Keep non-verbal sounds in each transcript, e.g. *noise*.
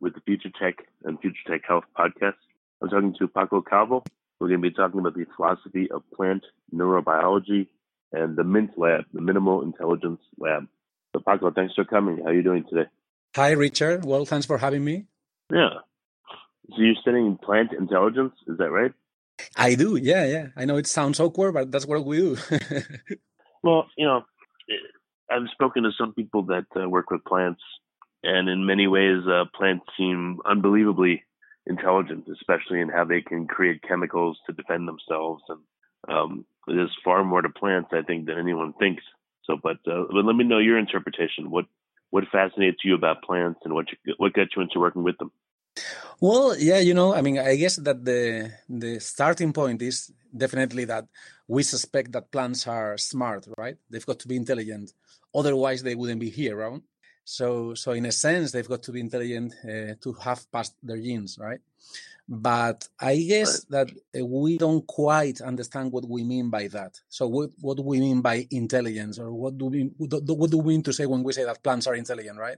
with the Future Tech and Future Tech Health podcast. I'm talking to Paco Calvo. We're going to be talking about the philosophy of plant neurobiology and the MINT lab, the Minimal Intelligence Lab. So, Paco, thanks for coming. How are you doing today? Hi, Richard. Well, thanks for having me. Yeah. So, you're studying plant intelligence, is that right? I do, yeah, yeah. I know it sounds awkward, but that's what we do. *laughs* well, you know, I've spoken to some people that uh, work with plants and in many ways, uh, plants seem unbelievably intelligent, especially in how they can create chemicals to defend themselves. And um, there's far more to plants, I think, than anyone thinks. So, but uh, but let me know your interpretation. What what fascinates you about plants, and what you, what got you into working with them? Well, yeah, you know, I mean, I guess that the the starting point is definitely that we suspect that plants are smart, right? They've got to be intelligent, otherwise they wouldn't be here, right? So, so in a sense, they've got to be intelligent uh, to have passed their genes, right? But I guess that uh, we don't quite understand what we mean by that. So, what what do we mean by intelligence, or what do we what do we mean to say when we say that plants are intelligent, right?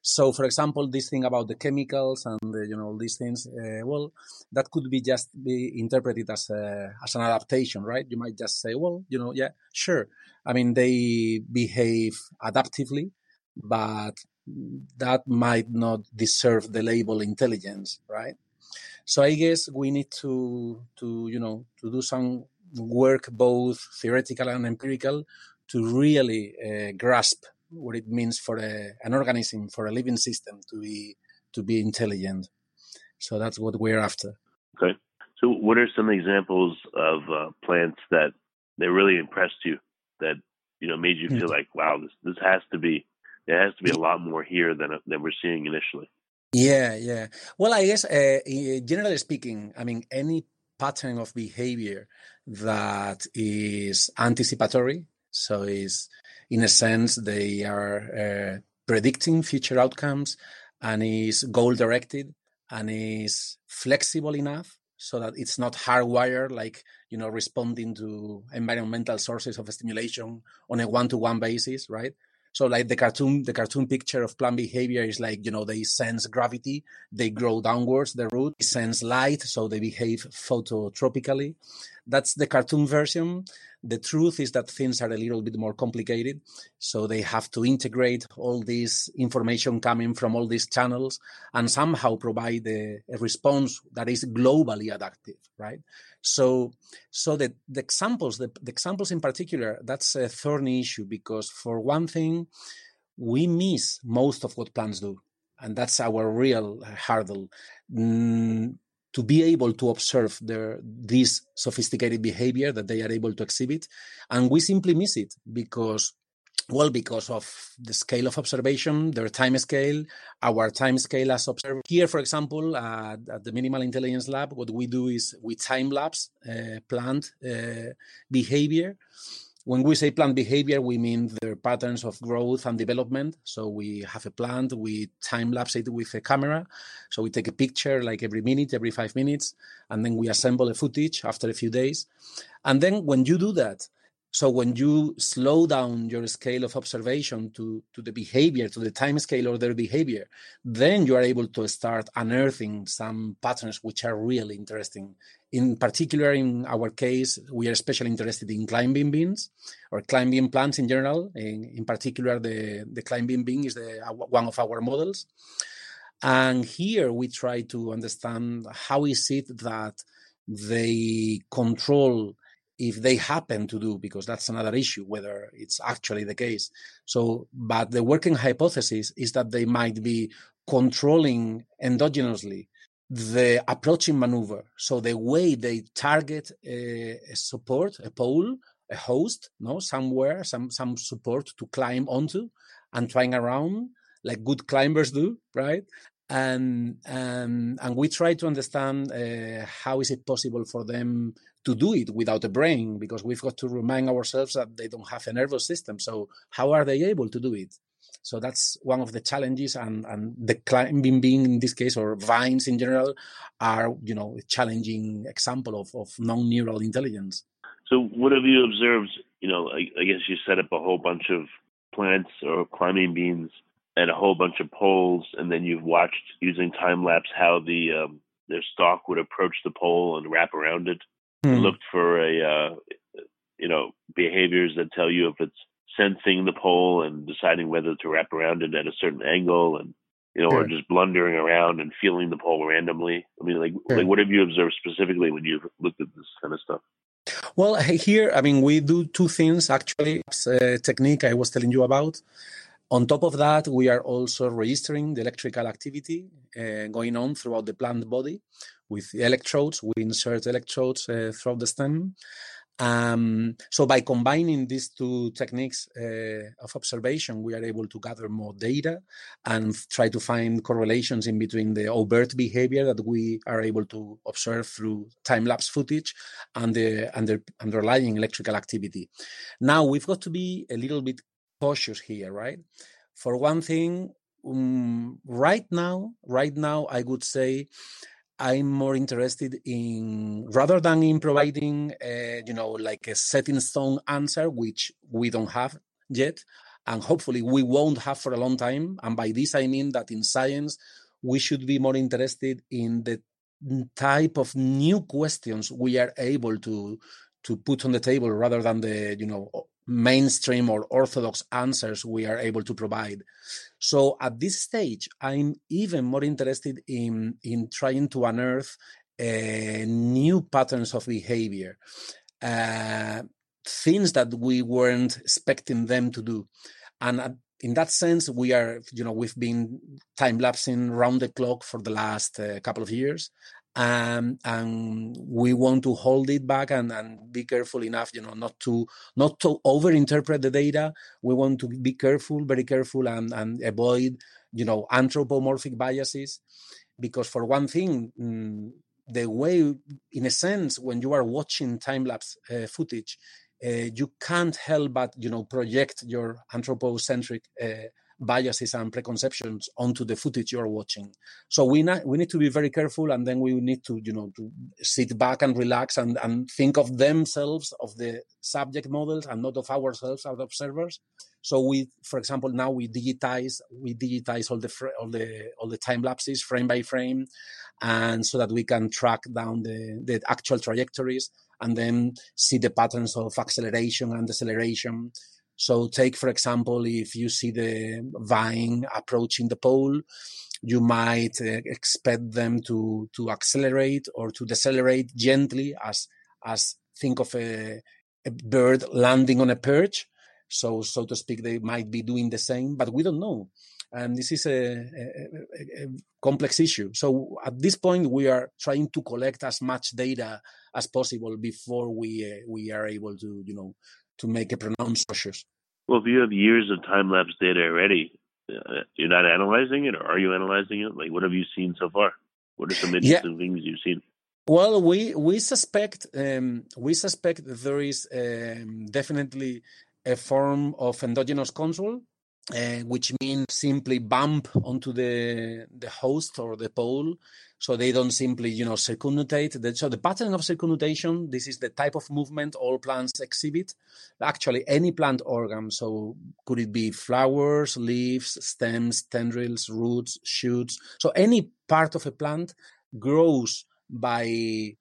So, for example, this thing about the chemicals and the, you know these things, uh, well, that could be just be interpreted as a, as an adaptation, right? You might just say, well, you know, yeah, sure. I mean, they behave adaptively but that might not deserve the label intelligence, right? So I guess we need to to you know to do some work, both theoretical and empirical, to really uh, grasp what it means for a, an organism, for a living system to be to be intelligent. So that's what we're after. Okay. So, what are some examples of uh, plants that that really impressed you? That you know made you feel like, wow, this this has to be there has to be a lot more here than than we're seeing initially. Yeah, yeah. Well, I guess uh, generally speaking, I mean, any pattern of behavior that is anticipatory, so is in a sense they are uh, predicting future outcomes, and is goal directed, and is flexible enough so that it's not hardwired like you know responding to environmental sources of stimulation on a one-to-one basis right so like the cartoon, the cartoon picture of plant behavior is like, you know, they sense gravity, they grow downwards the root, sense light, so they behave phototropically. That's the cartoon version. The truth is that things are a little bit more complicated. So they have to integrate all this information coming from all these channels and somehow provide a, a response that is globally adaptive, right? So, so the, the examples, the, the examples in particular, that's a thorny issue because for one thing, we miss most of what plants do. And that's our real hurdle. Mm, to be able to observe their this sophisticated behavior that they are able to exhibit and we simply miss it because well, because of the scale of observation, their time scale, our time scale as observed. Here, for example, uh, at the Minimal Intelligence Lab, what we do is we time lapse uh, plant uh, behavior. When we say plant behavior, we mean their patterns of growth and development. So we have a plant, we time lapse it with a camera. So we take a picture like every minute, every five minutes, and then we assemble a footage after a few days. And then when you do that, so when you slow down your scale of observation to, to the behavior, to the time scale of their behavior, then you are able to start unearthing some patterns which are really interesting. In particular, in our case, we are especially interested in climbing beans or climbing plants in general. In, in particular, the, the climbing bean is the, uh, one of our models. And here we try to understand how is it that they control if they happen to do, because that's another issue, whether it's actually the case. So, but the working hypothesis is that they might be controlling endogenously the approaching maneuver. So the way they target a, a support, a pole, a host, no, somewhere, some some support to climb onto, and trying around like good climbers do, right? And and and we try to understand uh, how is it possible for them to do it without a brain because we've got to remind ourselves that they don't have a nervous system. So how are they able to do it? So that's one of the challenges, and, and the climbing being in this case, or vines in general, are you know a challenging example of, of non-neural intelligence. So what have you observed? You know, I, I guess you set up a whole bunch of plants or climbing beans and a whole bunch of poles, and then you've watched using time lapse how the um, their stalk would approach the pole and wrap around it mm. looked for a uh, you know behaviors that tell you if it's sensing the pole and deciding whether to wrap around it at a certain angle and you know, or just blundering around and feeling the pole randomly. I mean, like, like what have you observed specifically when you've looked at this kind of stuff? Well, here, I mean, we do two things actually. Uh, technique I was telling you about. On top of that, we are also registering the electrical activity uh, going on throughout the plant body with electrodes. We insert electrodes uh, throughout the stem. Um, so by combining these two techniques uh, of observation, we are able to gather more data and try to find correlations in between the overt behavior that we are able to observe through time-lapse footage and the, and the underlying electrical activity. Now we've got to be a little bit cautious here, right? For one thing, um, right now, right now, I would say I'm more interested in rather than in providing, uh, you know, like a set in stone answer, which we don't have yet, and hopefully we won't have for a long time. And by this I mean that in science we should be more interested in the type of new questions we are able to to put on the table rather than the you know mainstream or orthodox answers we are able to provide. So at this stage, I'm even more interested in, in trying to unearth uh, new patterns of behavior, uh, things that we weren't expecting them to do. And in that sense, we are, you know, we've been time lapsing round the clock for the last uh, couple of years um, and we want to hold it back and, and be careful enough you know not to not to overinterpret the data. We want to be careful very careful and, and avoid you know anthropomorphic biases. Because for one thing mm, the way in a sense when you are watching time lapse uh, footage uh, you can't help but you know project your anthropocentric uh, biases and preconceptions onto the footage you're watching. So we not, we need to be very careful, and then we need to you know to sit back and relax and and think of themselves of the subject models and not of ourselves as observers. So we, for example, now we digitize we digitize all the all the all the time lapses frame by frame, and so that we can track down the the actual trajectories and then see the patterns of acceleration and deceleration so take, for example, if you see the vine approaching the pole, you might uh, expect them to, to accelerate or to decelerate gently as, as think of a, a bird landing on a perch. So, so to speak, they might be doing the same, but we don't know. And this is a, a, a, complex issue. So at this point, we are trying to collect as much data as possible before we uh, we are able to, you know, to make a pronounced cautious. Well, if you have years of time lapse data already, uh, you're not analyzing it, or are you analyzing it? Like, what have you seen so far? What are some interesting yeah. things you've seen? Well, we we suspect um, we suspect there is um, definitely a form of endogenous control, uh, which means simply bump onto the the host or the pole, so they don't simply you know circumnutate. So the pattern of circumnutation, this is the type of movement all plants exhibit. Actually, any plant organ. So could it be flowers, leaves, stems, tendrils, roots, shoots? So any part of a plant grows by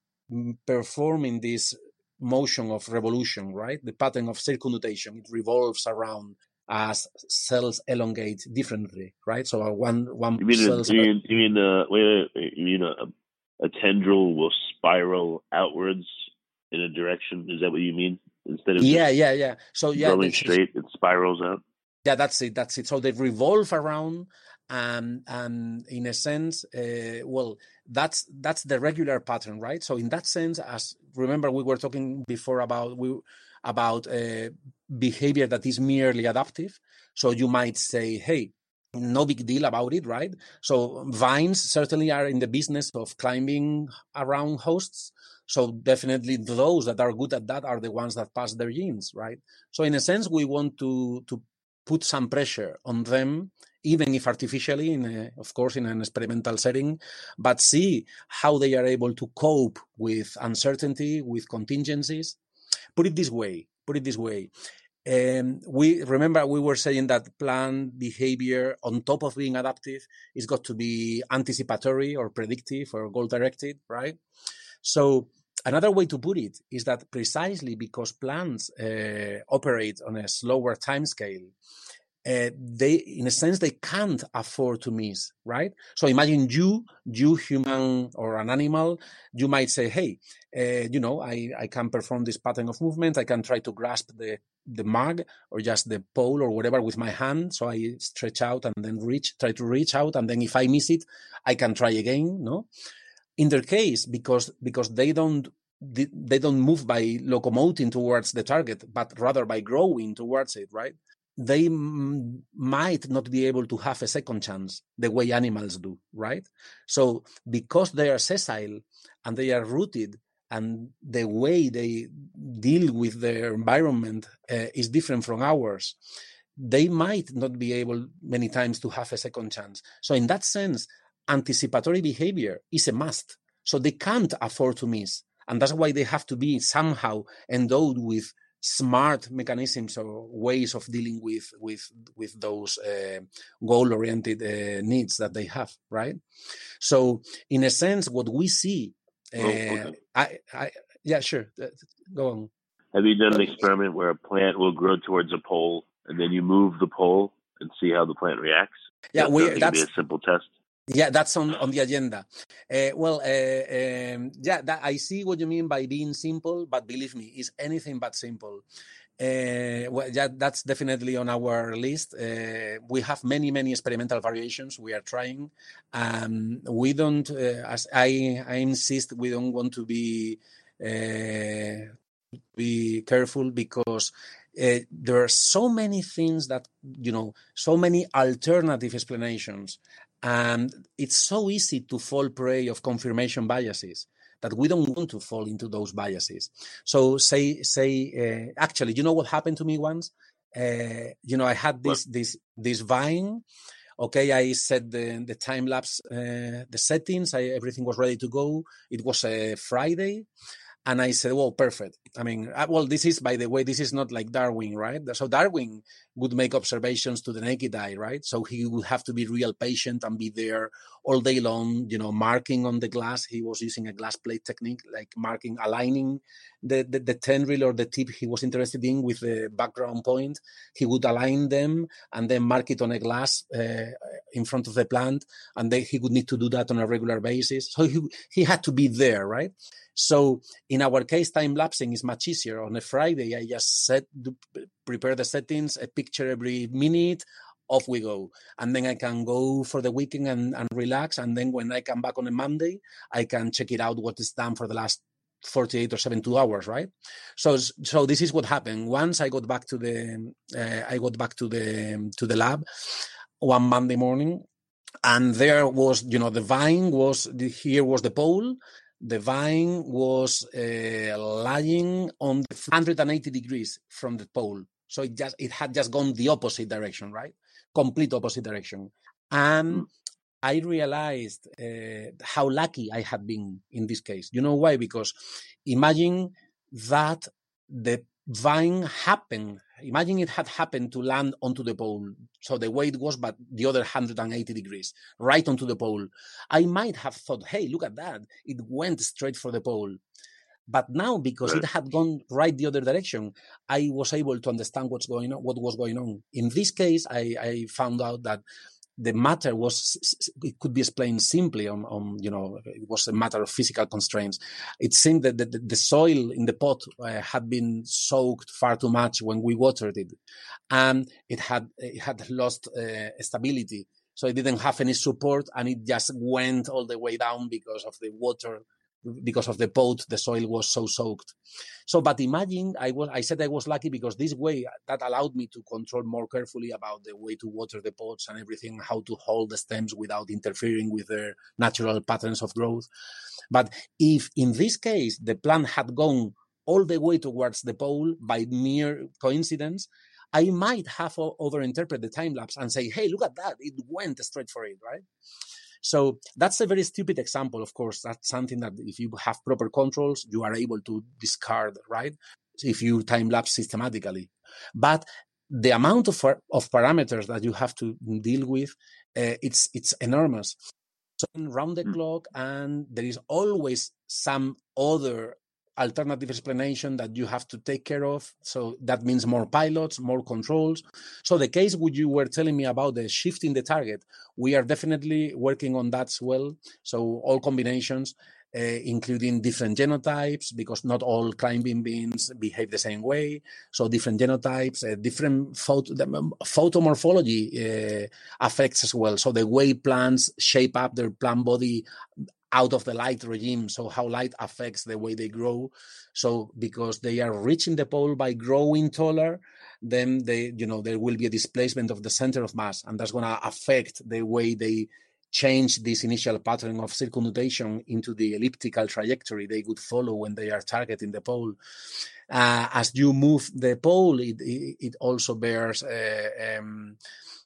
performing this motion of revolution, right? The pattern of circumnutation, it revolves around as cells elongate differently, right? So one one you mean cells a, you mean, you mean uh, wait, wait, you mean a, a tendril will spiral outwards in a direction? Is that what you mean? Instead of yeah, yeah, yeah. So yeah, growing straight, it spirals out. Yeah, that's it. That's it. So they revolve around and and in a sense uh, well that's that's the regular pattern right so in that sense as remember we were talking before about we about uh, behavior that is merely adaptive so you might say hey no big deal about it right so vines certainly are in the business of climbing around hosts so definitely those that are good at that are the ones that pass their genes right so in a sense we want to to put some pressure on them even if artificially, in a, of course, in an experimental setting, but see how they are able to cope with uncertainty, with contingencies. Put it this way. Put it this way. Um, we remember we were saying that plant behavior, on top of being adaptive, is got to be anticipatory or predictive or goal directed, right? So another way to put it is that precisely because plants uh, operate on a slower time scale, uh, they in a sense they can't afford to miss right? So imagine you you human or an animal you might say hey uh, you know i i can perform this pattern of movement. I can try to grasp the the mug or just the pole or whatever with my hand. So i stretch out and then reach try to reach out and then if i miss it i can try again no? In their case because because they don't they don't move by locomoting towards the target but rather by growing towards it right they m- might not be able to have a second chance the way animals do, right? So because they are sessile and they are rooted and the way they deal with their environment uh, is different from ours, they might not be able many times to have a second chance. So in that sense, anticipatory behavior is a must. So they can't afford to miss. And that's why they have to be somehow endowed with smart mechanisms or ways of dealing with with with those uh, goal oriented uh, needs that they have right? So in a sense what we see uh, oh, okay. I, I yeah sure go on. Have you done an experiment where a plant will grow towards a pole and then you move the pole and see how the plant reacts? Yeah we, that's a simple test yeah, that's on, on the agenda. Uh, well, uh, um, yeah, that, I see what you mean by being simple, but believe me, it's anything but simple. Uh, well, yeah, that's definitely on our list. We have many, many experimental variations we are trying. Um, we don't, as I, I insist, we don't want to be be careful because uh, there are so many things that you know so many alternative explanations and it's so easy to fall prey of confirmation biases that we don't want to fall into those biases. So say say uh, actually, you know what happened to me once? Uh, you know, I had this this this vine. Okay, I set the the time lapse, uh, the settings. I, everything was ready to go. It was a Friday, and I said, well, perfect. I mean, uh, well, this is, by the way, this is not like Darwin, right? So Darwin would make observations to the naked eye, right? So he would have to be real patient and be there all day long, you know, marking on the glass. He was using a glass plate technique, like marking, aligning the, the, the tendril or the tip he was interested in with the background point. He would align them and then mark it on a glass uh, in front of the plant. And then he would need to do that on a regular basis. So he, he had to be there, right? So in our case, time lapsing is much easier. On a Friday, I just set prepare the settings, a picture every minute, off we go. And then I can go for the weekend and, and relax. And then when I come back on a Monday, I can check it out what is done for the last 48 or 72 hours right so so this is what happened once i got back to the uh, i got back to the to the lab one monday morning and there was you know the vine was here was the pole the vine was uh, lying on 180 degrees from the pole. So it just it had just gone the opposite direction, right? Complete opposite direction. And mm. I realized uh, how lucky I had been in this case. You know why? Because imagine that the vine happened. Imagine it had happened to land onto the pole. So the way it was, but the other 180 degrees, right onto the pole. I might have thought, hey, look at that. It went straight for the pole. But now, because right. it had gone right the other direction, I was able to understand what's going on, what was going on. In this case, I, I found out that the matter was it could be explained simply on, on you know it was a matter of physical constraints it seemed that the, the soil in the pot uh, had been soaked far too much when we watered it and it had it had lost uh, stability so it didn't have any support and it just went all the way down because of the water because of the pot, the soil was so soaked. So, but imagine I was, I said I was lucky because this way uh, that allowed me to control more carefully about the way to water the pots and everything, how to hold the stems without interfering with their natural patterns of growth. But if in this case the plant had gone all the way towards the pole by mere coincidence, I might have overinterpreted the time lapse and say, hey, look at that. It went straight for it, right? So that's a very stupid example. Of course, that's something that if you have proper controls, you are able to discard, right? If you time lapse systematically. But the amount of, of parameters that you have to deal with, uh, it's, it's enormous. So round the mm. clock, and there is always some other alternative explanation that you have to take care of. So that means more pilots, more controls. So the case you were telling me about the shifting the target, we are definitely working on that as well. So all combinations. Uh, including different genotypes because not all climbing beans behave the same way. So different genotypes, uh, different photo, um, photomorphology uh, affects as well. So the way plants shape up their plant body out of the light regime so how light affects the way they grow. So because they are reaching the pole by growing taller then they you know there will be a displacement of the center of mass and that's going to affect the way they change this initial pattern of circumnutation into the elliptical trajectory they would follow when they are targeting the pole. Uh, as you move the pole it, it, also bears uh, um,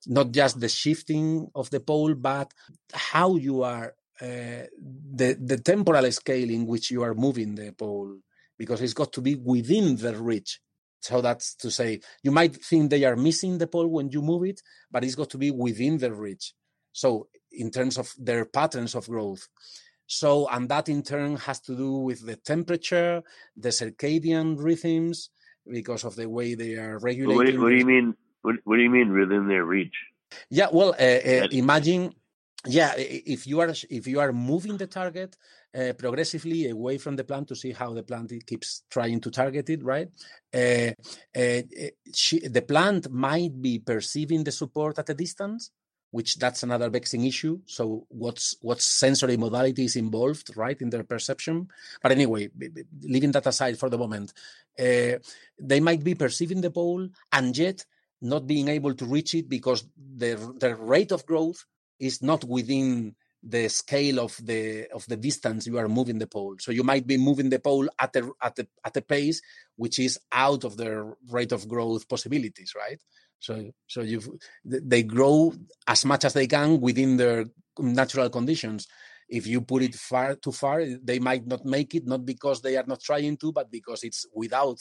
not just the shifting of the pole but how you are uh, the the temporal scale in which you are moving the pole because it's got to be within the reach. So that's to say, you might think they are missing the pole when you move it, but it's got to be within the reach. So in terms of their patterns of growth. So, and that in turn has to do with the temperature, the circadian rhythms, because of the way they are regulating. What, what do you mean? What, what, do you mean within their reach? Yeah, well, uh, uh, imagine yeah if you are if you are moving the target uh, progressively away from the plant to see how the plant keeps trying to target it right? Uh, uh, she, the plant might be perceiving the support at a distance which that's another vexing issue. So what's what sensory modality is involved right in their perception? But anyway leaving that aside for the moment uh, they might be perceiving the pole and yet not being able to reach it because the, the rate of growth is not within the scale of the of the distance you are moving the pole. So you might be moving the pole at a at a at a pace which is out of their rate of growth possibilities, right? So so you they grow as much as they can within their natural conditions. If you put it far too far, they might not make it, not because they are not trying to, but because it's without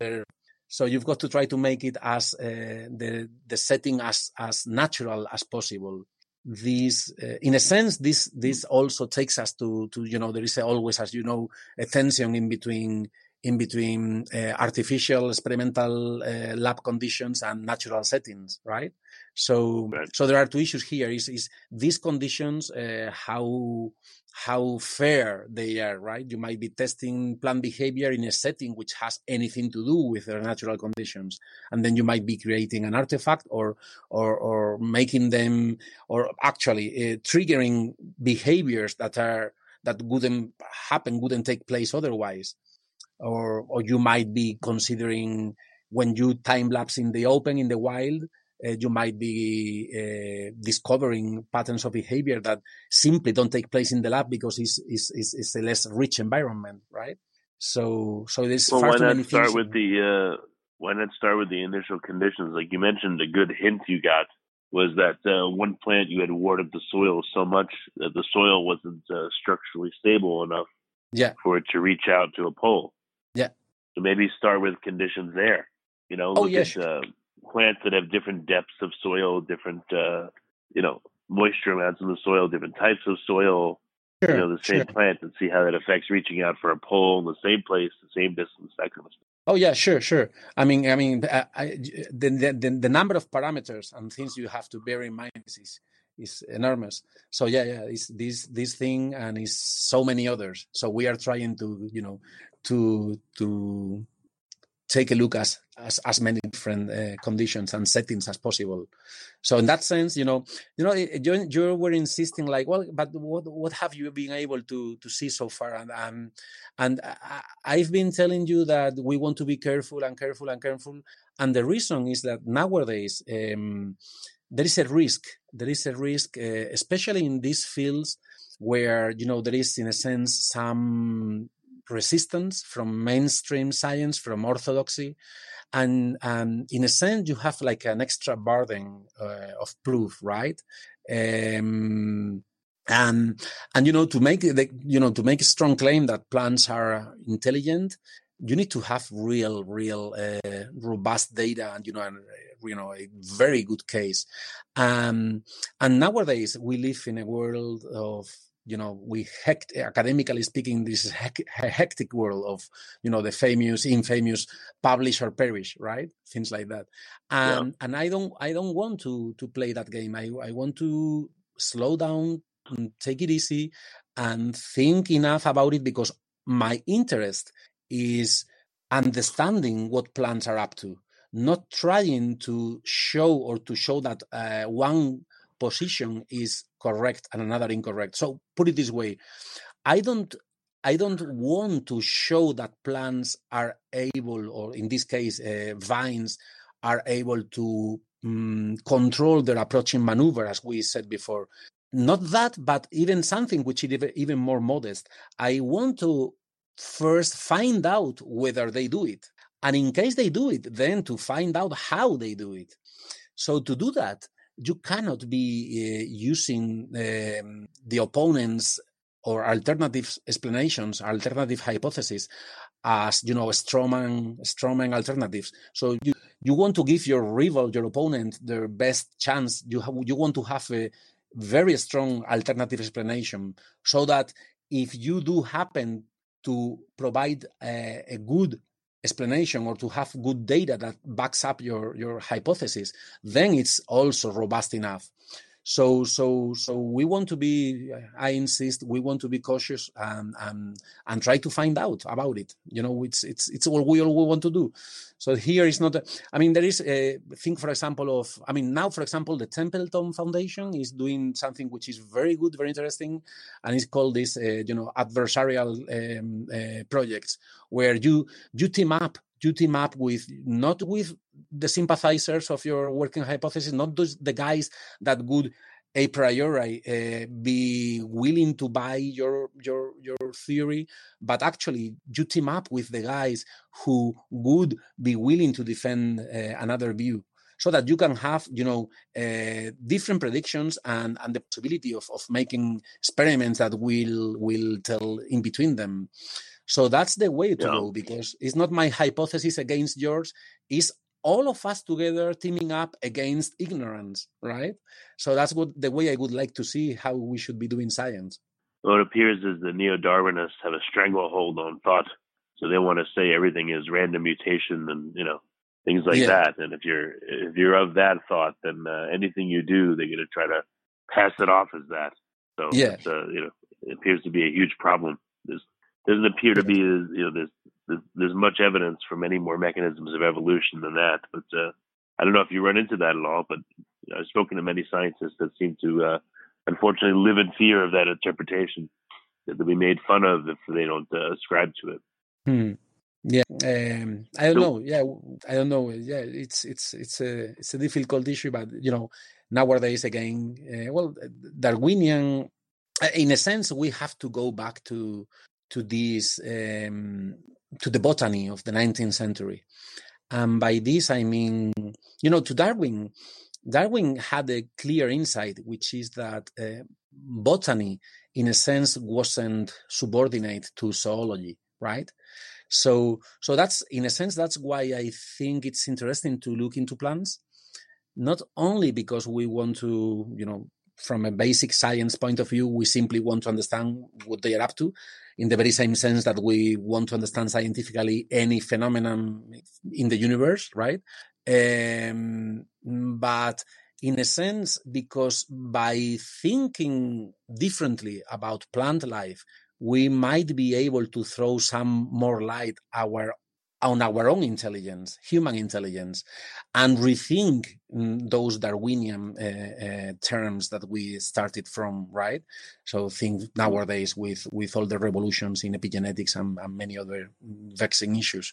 their so you've got to try to make it as uh, the the setting as as natural as possible this uh, in a sense this this also takes us to to you know there is always as you know a tension in between in between uh, artificial experimental uh, lab conditions and natural settings right so right. so there are two issues here is is these conditions uh, how how fair they are, right? You might be testing plant behavior in a setting which has anything to do with their natural conditions, and then you might be creating an artifact or or or making them or actually uh, triggering behaviors that are that wouldn't happen, wouldn't take place otherwise, or or you might be considering when you time lapse in the open in the wild uh, you might be uh, discovering patterns of behavior that simply don't take place in the lab because it's, it's, it's, it's a less rich environment, right? So, so there's well, far why too not start with the uh, why not start with the initial conditions? Like you mentioned, a good hint you got was that uh, one plant you had watered the soil so much that the soil wasn't uh, structurally stable enough yeah. for it to reach out to a pole. Yeah. So maybe start with conditions there. You know, Oh, look yeah, at sure. Plants that have different depths of soil, different uh, you know moisture amounts in the soil, different types of soil. Sure, you know, the same sure. plant and see how that affects reaching out for a pole in the same place, the same distance, that kind of stuff. Oh yeah, sure, sure. I mean, I mean, I, I, the, the the the number of parameters and things you have to bear in mind is is enormous. So yeah, yeah, it's this this thing and it's so many others. So we are trying to you know to to take a look as as, as many different uh, conditions and settings as possible. So in that sense, you know, you know, you, you were insisting like, well, but what what have you been able to to see so far? And um, and I, I've been telling you that we want to be careful and careful and careful. And the reason is that nowadays um, there is a risk. There is a risk, uh, especially in these fields where you know there is, in a sense, some resistance from mainstream science, from orthodoxy, and um, in a sense, you have like an extra burden uh, of proof, right? Um, and and you know to make the, you know to make a strong claim that plants are intelligent, you need to have real, real uh, robust data, and you know, and, you know, a very good case. Um, and nowadays, we live in a world of you know, we hect- academically speaking, this is hec- a hectic world of, you know, the famous, infamous, publish or perish, right? Things like that. Um, yeah. And I don't, I don't want to to play that game. I, I want to slow down, and take it easy, and think enough about it because my interest is understanding what plants are up to, not trying to show or to show that uh, one position is correct and another incorrect. So put it this way, I don't I don't want to show that plants are able, or in this case, uh, vines are able to um, control their approaching maneuver, as we said before. Not that, but even something which is even more modest. I want to first find out whether they do it. And in case they do it, then to find out how they do it. So to do that, you cannot be uh, using um, the opponent's or alternative explanations, alternative hypotheses as you know strawman strawman alternatives. So you you want to give your rival, your opponent, their best chance. You have, you want to have a very strong alternative explanation so that if you do happen to provide a, a good explanation or to have good data that backs up your your hypothesis then it's also robust enough so so so we want to be i insist we want to be cautious and and and try to find out about it. You know it's it's it's all we all we want to do. So here is not a, i mean there is a think for example of i mean now for example the templeton foundation is doing something which is very good very interesting and it's called this uh, you know adversarial um, uh, projects where you you team up you team up with not with the sympathizers of your working hypothesis, not those the guys that would a priori uh, be willing to buy your your your theory, but actually you team up with the guys who would be willing to defend uh, another view so that you can have you know uh, different predictions and and the possibility of, of making experiments that will will tell in between them so that's the way to yeah. go because it's not my hypothesis against yours, it's all of us together teaming up against ignorance, right? So that's what the way I would like to see how we should be doing science. Well, it appears as the neo Darwinists have a stranglehold on thought. So they want to say everything is random mutation and, you know, things like yeah. that. And if you're if you're of that thought, then uh, anything you do, they're going to try to pass it off as that. So yeah. uh, you know, it appears to be a huge problem. There's doesn't appear to be you know there's, there's, there's much evidence for many more mechanisms of evolution than that. But uh, I don't know if you run into that at all. But you know, I've spoken to many scientists that seem to uh, unfortunately live in fear of that interpretation that they'll be made fun of if they don't uh, ascribe to it. Hmm. Yeah, um, I don't know. Yeah, I don't know. Yeah, it's it's it's a it's a difficult issue, but you know, nowadays again, uh, well, Darwinian, uh, in a sense, we have to go back to to this um, to the botany of the 19th century, and by this I mean, you know, to Darwin. Darwin had a clear insight, which is that uh, botany, in a sense, wasn't subordinate to zoology, right? So, so that's in a sense that's why I think it's interesting to look into plants, not only because we want to, you know, from a basic science point of view, we simply want to understand what they are up to, in the very same sense that we want to understand scientifically any phenomenon in the universe, right? Um, but in a sense, because by thinking differently about plant life, we might be able to throw some more light our on our own intelligence, human intelligence, and rethink mm, those Darwinian uh, uh, terms that we started from, right? So think nowadays with with all the revolutions in epigenetics and, and many other vexing issues.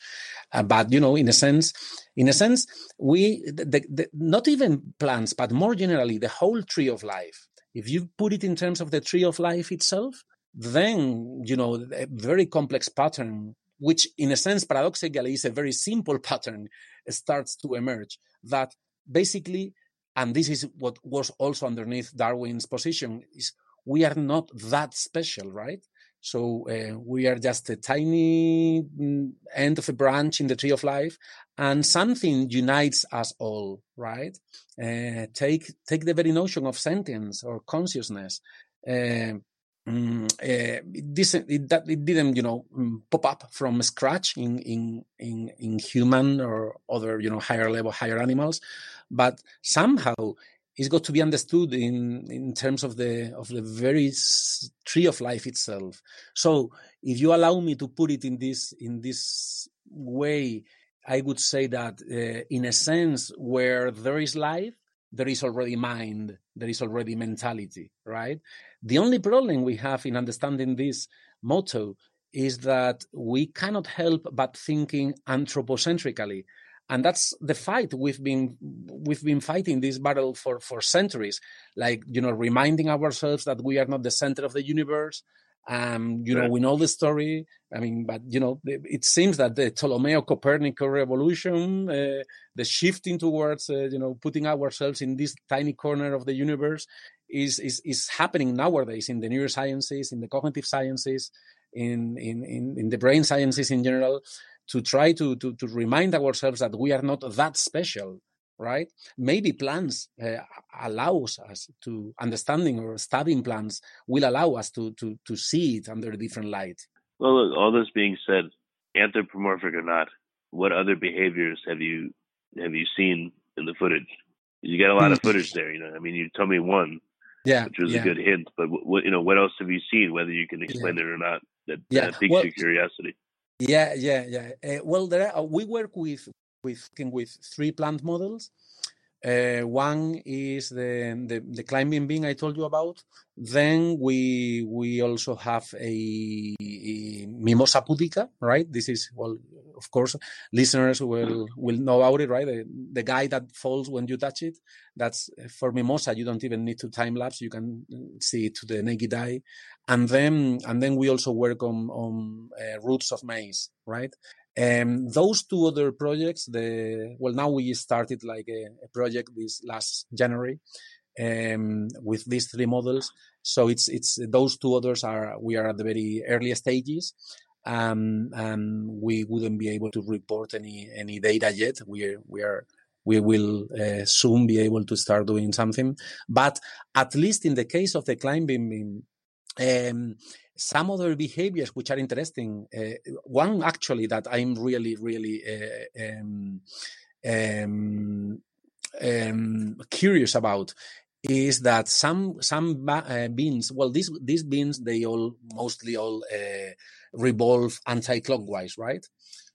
Uh, but you know, in a sense, in a sense, we the, the, not even plants, but more generally, the whole tree of life. If you put it in terms of the tree of life itself, then you know a very complex pattern which in a sense paradoxically is a very simple pattern starts to emerge that basically and this is what was also underneath darwin's position is we are not that special right? So uh, we are just a tiny mm, end of a branch in the tree of life and something unites us all right? Uh, take take the very notion of sentience or consciousness. Uh, Mm, uh, this it, that it didn't you know mm, pop up from scratch in in in in human or other you know higher level higher animals but somehow it's got to be understood in in terms of the of the very tree of life itself. So if you allow me to put it in this in this way i would say that uh, in a sense where there is life there is already mind there is already mentality right? The only problem we have in understanding this motto is that we cannot help but thinking anthropocentrically and that's the fight we've been we've been fighting this battle for for centuries like you know reminding ourselves that we are not the center of the universe um, you know, we know the story. I mean, but you know, it seems that the Ptolemy Copernican revolution, uh, the shifting towards, uh, you know, putting ourselves in this tiny corner of the universe, is, is, is happening nowadays in the neurosciences, in the cognitive sciences, in, in, in, in the brain sciences in general, to try to, to, to remind ourselves that we are not that special right maybe plants uh, allows us to understanding or studying plants will allow us to to to see it under a different light well look, all this being said anthropomorphic or not what other behaviors have you have you seen in the footage you got a lot of mm. footage there you know i mean you tell me one yeah, which was yeah. a good hint. But what you know, what else have you seen? Whether you can explain yeah. it or not, that, yeah. that piques well, your curiosity. Yeah, yeah, yeah. Uh, well, there are, uh, we work with with with three plant models. Uh, one is the, the, the climbing bean I told you about. Then we we also have a, a Mimosa pudica, right? This is well, of course, listeners will will know about it, right? The, the guy that falls when you touch it. That's for Mimosa. You don't even need to time lapse. You can see it to the naked eye, and then and then we also work on on uh, roots of maize, right? Um, those two other projects, the well, now we started like a, a project this last January um, with these three models. So it's it's those two others are we are at the very early stages, um, and we wouldn't be able to report any any data yet. We we are we will uh, soon be able to start doing something. But at least in the case of the climbing um, some other behaviors which are interesting. Uh, one actually that I'm really, really uh, um, um, um, curious about is that some some uh, beans. Well, these these beans they all mostly all uh, revolve anti-clockwise, right?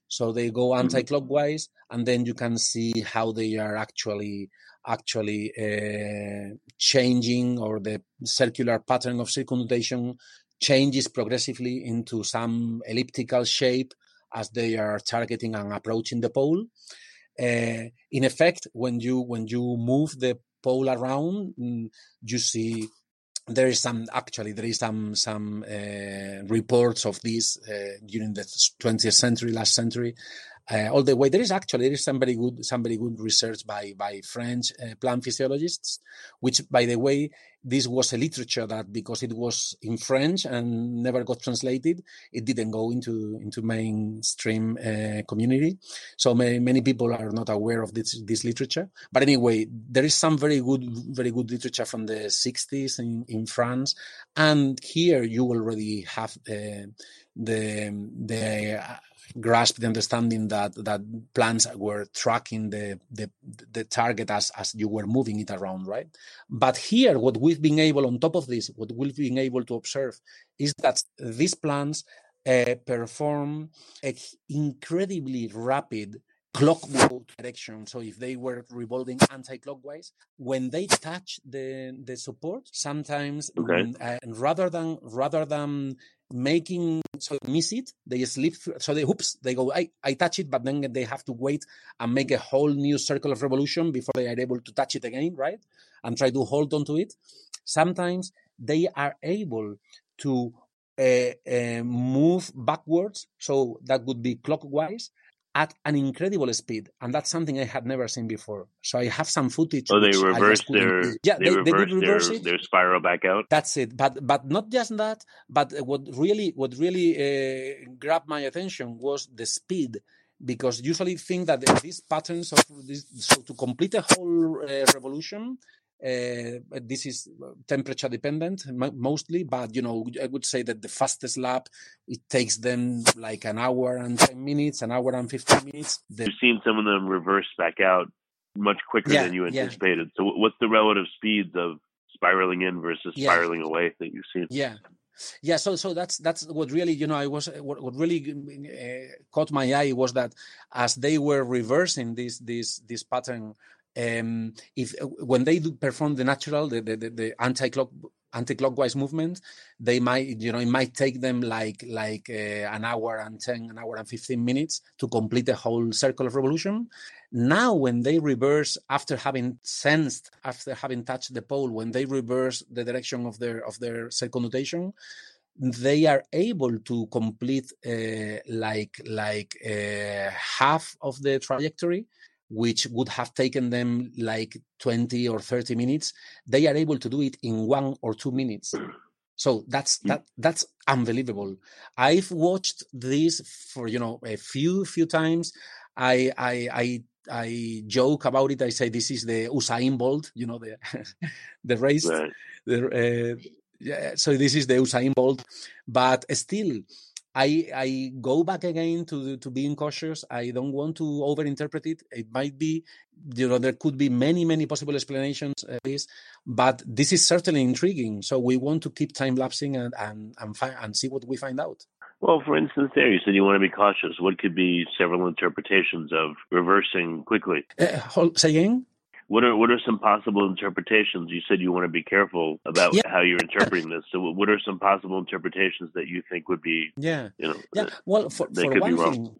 So they go mm-hmm. anti-clockwise, and then you can see how they are actually actually uh, changing or the circular pattern of circumnutation changes progressively into some elliptical shape as they are targeting and approaching the pole. Uh, in effect, when you when you move the pole around, mm, you see there is some actually there is some some uh, reports of this uh, during the 20th century, last century, uh, all the way. There is actually there is some very good some very good research by by French uh, plant physiologists, which by the way this was a literature that because it was in French and never got translated, it didn't go into into mainstream uh, community. So many, many people are not aware of this this literature. But anyway, there is some very good very good literature from the 60s in, in France, and here you already have uh, the the grasp the understanding that that plants were tracking the the, the target as as you were moving it around, right? But here, what we've been able, on top of this, what we've been able to observe is that these plants uh, perform an incredibly rapid clockwise direction. So if they were revolving anti-clockwise, when they touch the the support, sometimes okay. Mm, uh, rather than rather than making so miss it they slip through, so they oops they go I, I touch it but then they have to wait and make a whole new circle of revolution before they are able to touch it again right and try to hold on to it sometimes they are able to uh, uh, move backwards so that would be clockwise at an incredible speed, and that's something I had never seen before. So I have some footage. Oh, they reversed their yeah, they, they, reversed they reverse their, their, spiral back out. That's it. But but not just that. But what really what really uh, grabbed my attention was the speed. Because usually think that these patterns of this, so to complete a whole uh, revolution, this is temperature dependent mostly, but you know, I would say that the fastest lap it takes them like an hour and ten minutes, an hour and fifteen minutes. The- You've seen some of them reverse back out much quicker yeah, than you anticipated. Yeah. So, what's the relative speeds of spiraling in versus spiraling yeah. away that you've seen? Yeah, yeah so so that's that's what really you know i was what, what really uh, caught my eye was that as they were reversing this this this pattern um, if when they do perform the natural, the the, the anti-clock anti-clockwise movement, they might you know it might take them like like uh, an hour and ten, an hour and fifteen minutes to complete the whole circle of revolution. Now, when they reverse after having sensed, after having touched the pole, when they reverse the direction of their of their circumnutation, they are able to complete uh, like like uh, half of the trajectory which would have taken them like 20 or 30 minutes they are able to do it in one or two minutes so that's mm. that that's unbelievable i've watched this for you know a few few times i i i I joke about it. I say this is the Usain Bolt, you know, the *laughs* the race. Right. The, uh, yeah, so this is the Usain Bolt, but still, I I go back again to to being cautious. I don't want to overinterpret it. It might be, you know, there could be many many possible explanations of this, but this is certainly intriguing. So we want to keep time lapsing and and and, fi- and see what we find out. Well, for instance, there you said you want to be cautious. What could be several interpretations of reversing quickly? Uh, say again. What are what are some possible interpretations? You said you want to be careful about yeah. how you're interpreting this. So, what are some possible interpretations that you think would be? Yeah, you know, yeah. Well, for, for one thing,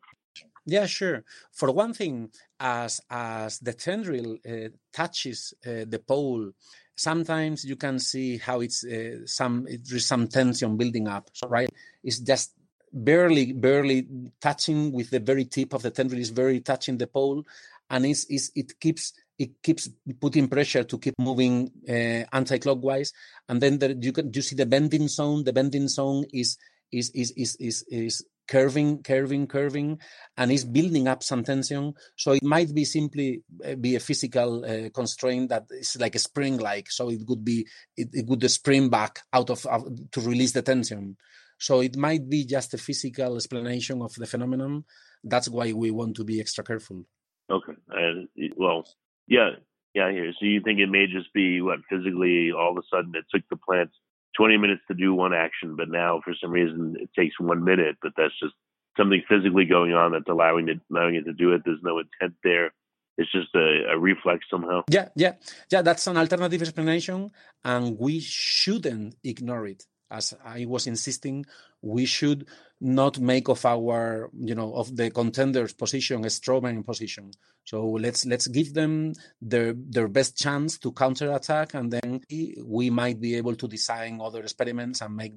yeah, sure. For one thing, as as the tendril uh, touches uh, the pole, sometimes you can see how it's uh, some there's some tension building up. Right? It's just barely barely touching with the very tip of the tendril is very touching the pole, and it's, it's it keeps it keeps putting pressure to keep moving uh, anti-clockwise. And then there, you can you see the bending zone the bending zone is is is is is, is curving curving curving and is building up some tension. So it might be simply uh, be a physical uh, constraint that is like a spring like so it would be it, it would spring back out of uh, to release the tension. So it might be just a physical explanation of the phenomenon. That's why we want to be extra careful. Okay. Uh, well yeah, yeah, hear. So you think it may just be what physically all of a sudden it took the plants 20 minutes to do one action, but now for some reason it takes one minute, but that's just something physically going on that's allowing it allowing it to do it. There's no intent there. It's just a, a reflex somehow. Yeah, yeah, yeah. That's an alternative explanation, and we shouldn't ignore it. as I was insisting, we should not make of our, you know, of the contenders' position a strawman position. So let's let's give them their their best chance to counterattack, and then we might be able to design other experiments and make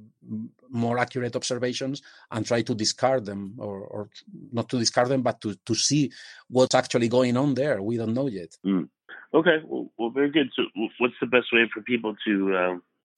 more accurate observations and try to discard them, or, or not to discard them, but to to see what's actually going on there. We don't know yet. Mm. Okay, well, well, very good. So, what's the best way for people to uh,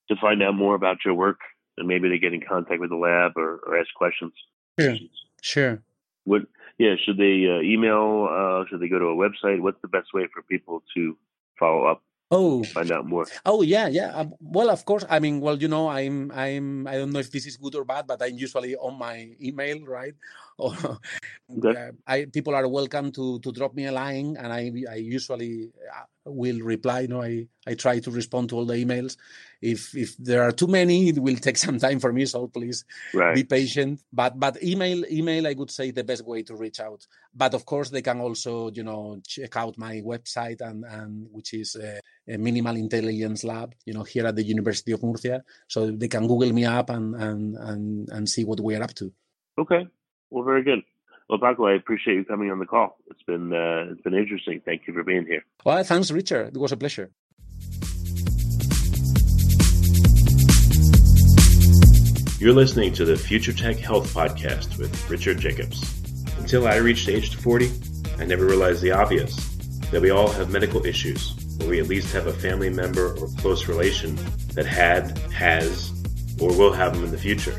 to find out more about your work and maybe they get in contact with the lab or, or ask questions? Sure, sure. What? Yeah, should they uh, email? Uh, should they go to a website? What's the best way for people to follow up? Oh, find out more. Oh yeah, yeah. Um, well, of course. I mean, well, you know, I'm, I'm. I don't know if this is good or bad, but I'm usually on my email, right? *laughs* Or okay. uh, I people are welcome to to drop me a line, and I I usually uh, will reply. You know, I I try to respond to all the emails. If if there are too many, it will take *laughs* some time for me. So please right. be patient. But but email email I would say the best way to reach out. But of course they can also you know check out my website and and which is uh, a Minimal Intelligence Lab. You know here at the University of Murcia, so they can Google me up and and and and see what we are up to. Okay. Well, very good. Well, Paco, I appreciate you coming on the call. It's been uh, it's been interesting. Thank you for being here. Well, thanks, Richard. It was a pleasure. You're listening to the Future Tech Health Podcast with Richard Jacobs. Until I reached age 40, I never realized the obvious that we all have medical issues, or we at least have a family member or close relation that had, has, or will have them in the future.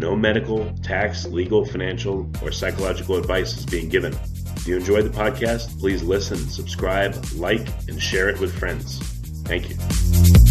No medical, tax, legal, financial, or psychological advice is being given. If you enjoyed the podcast, please listen, subscribe, like, and share it with friends. Thank you.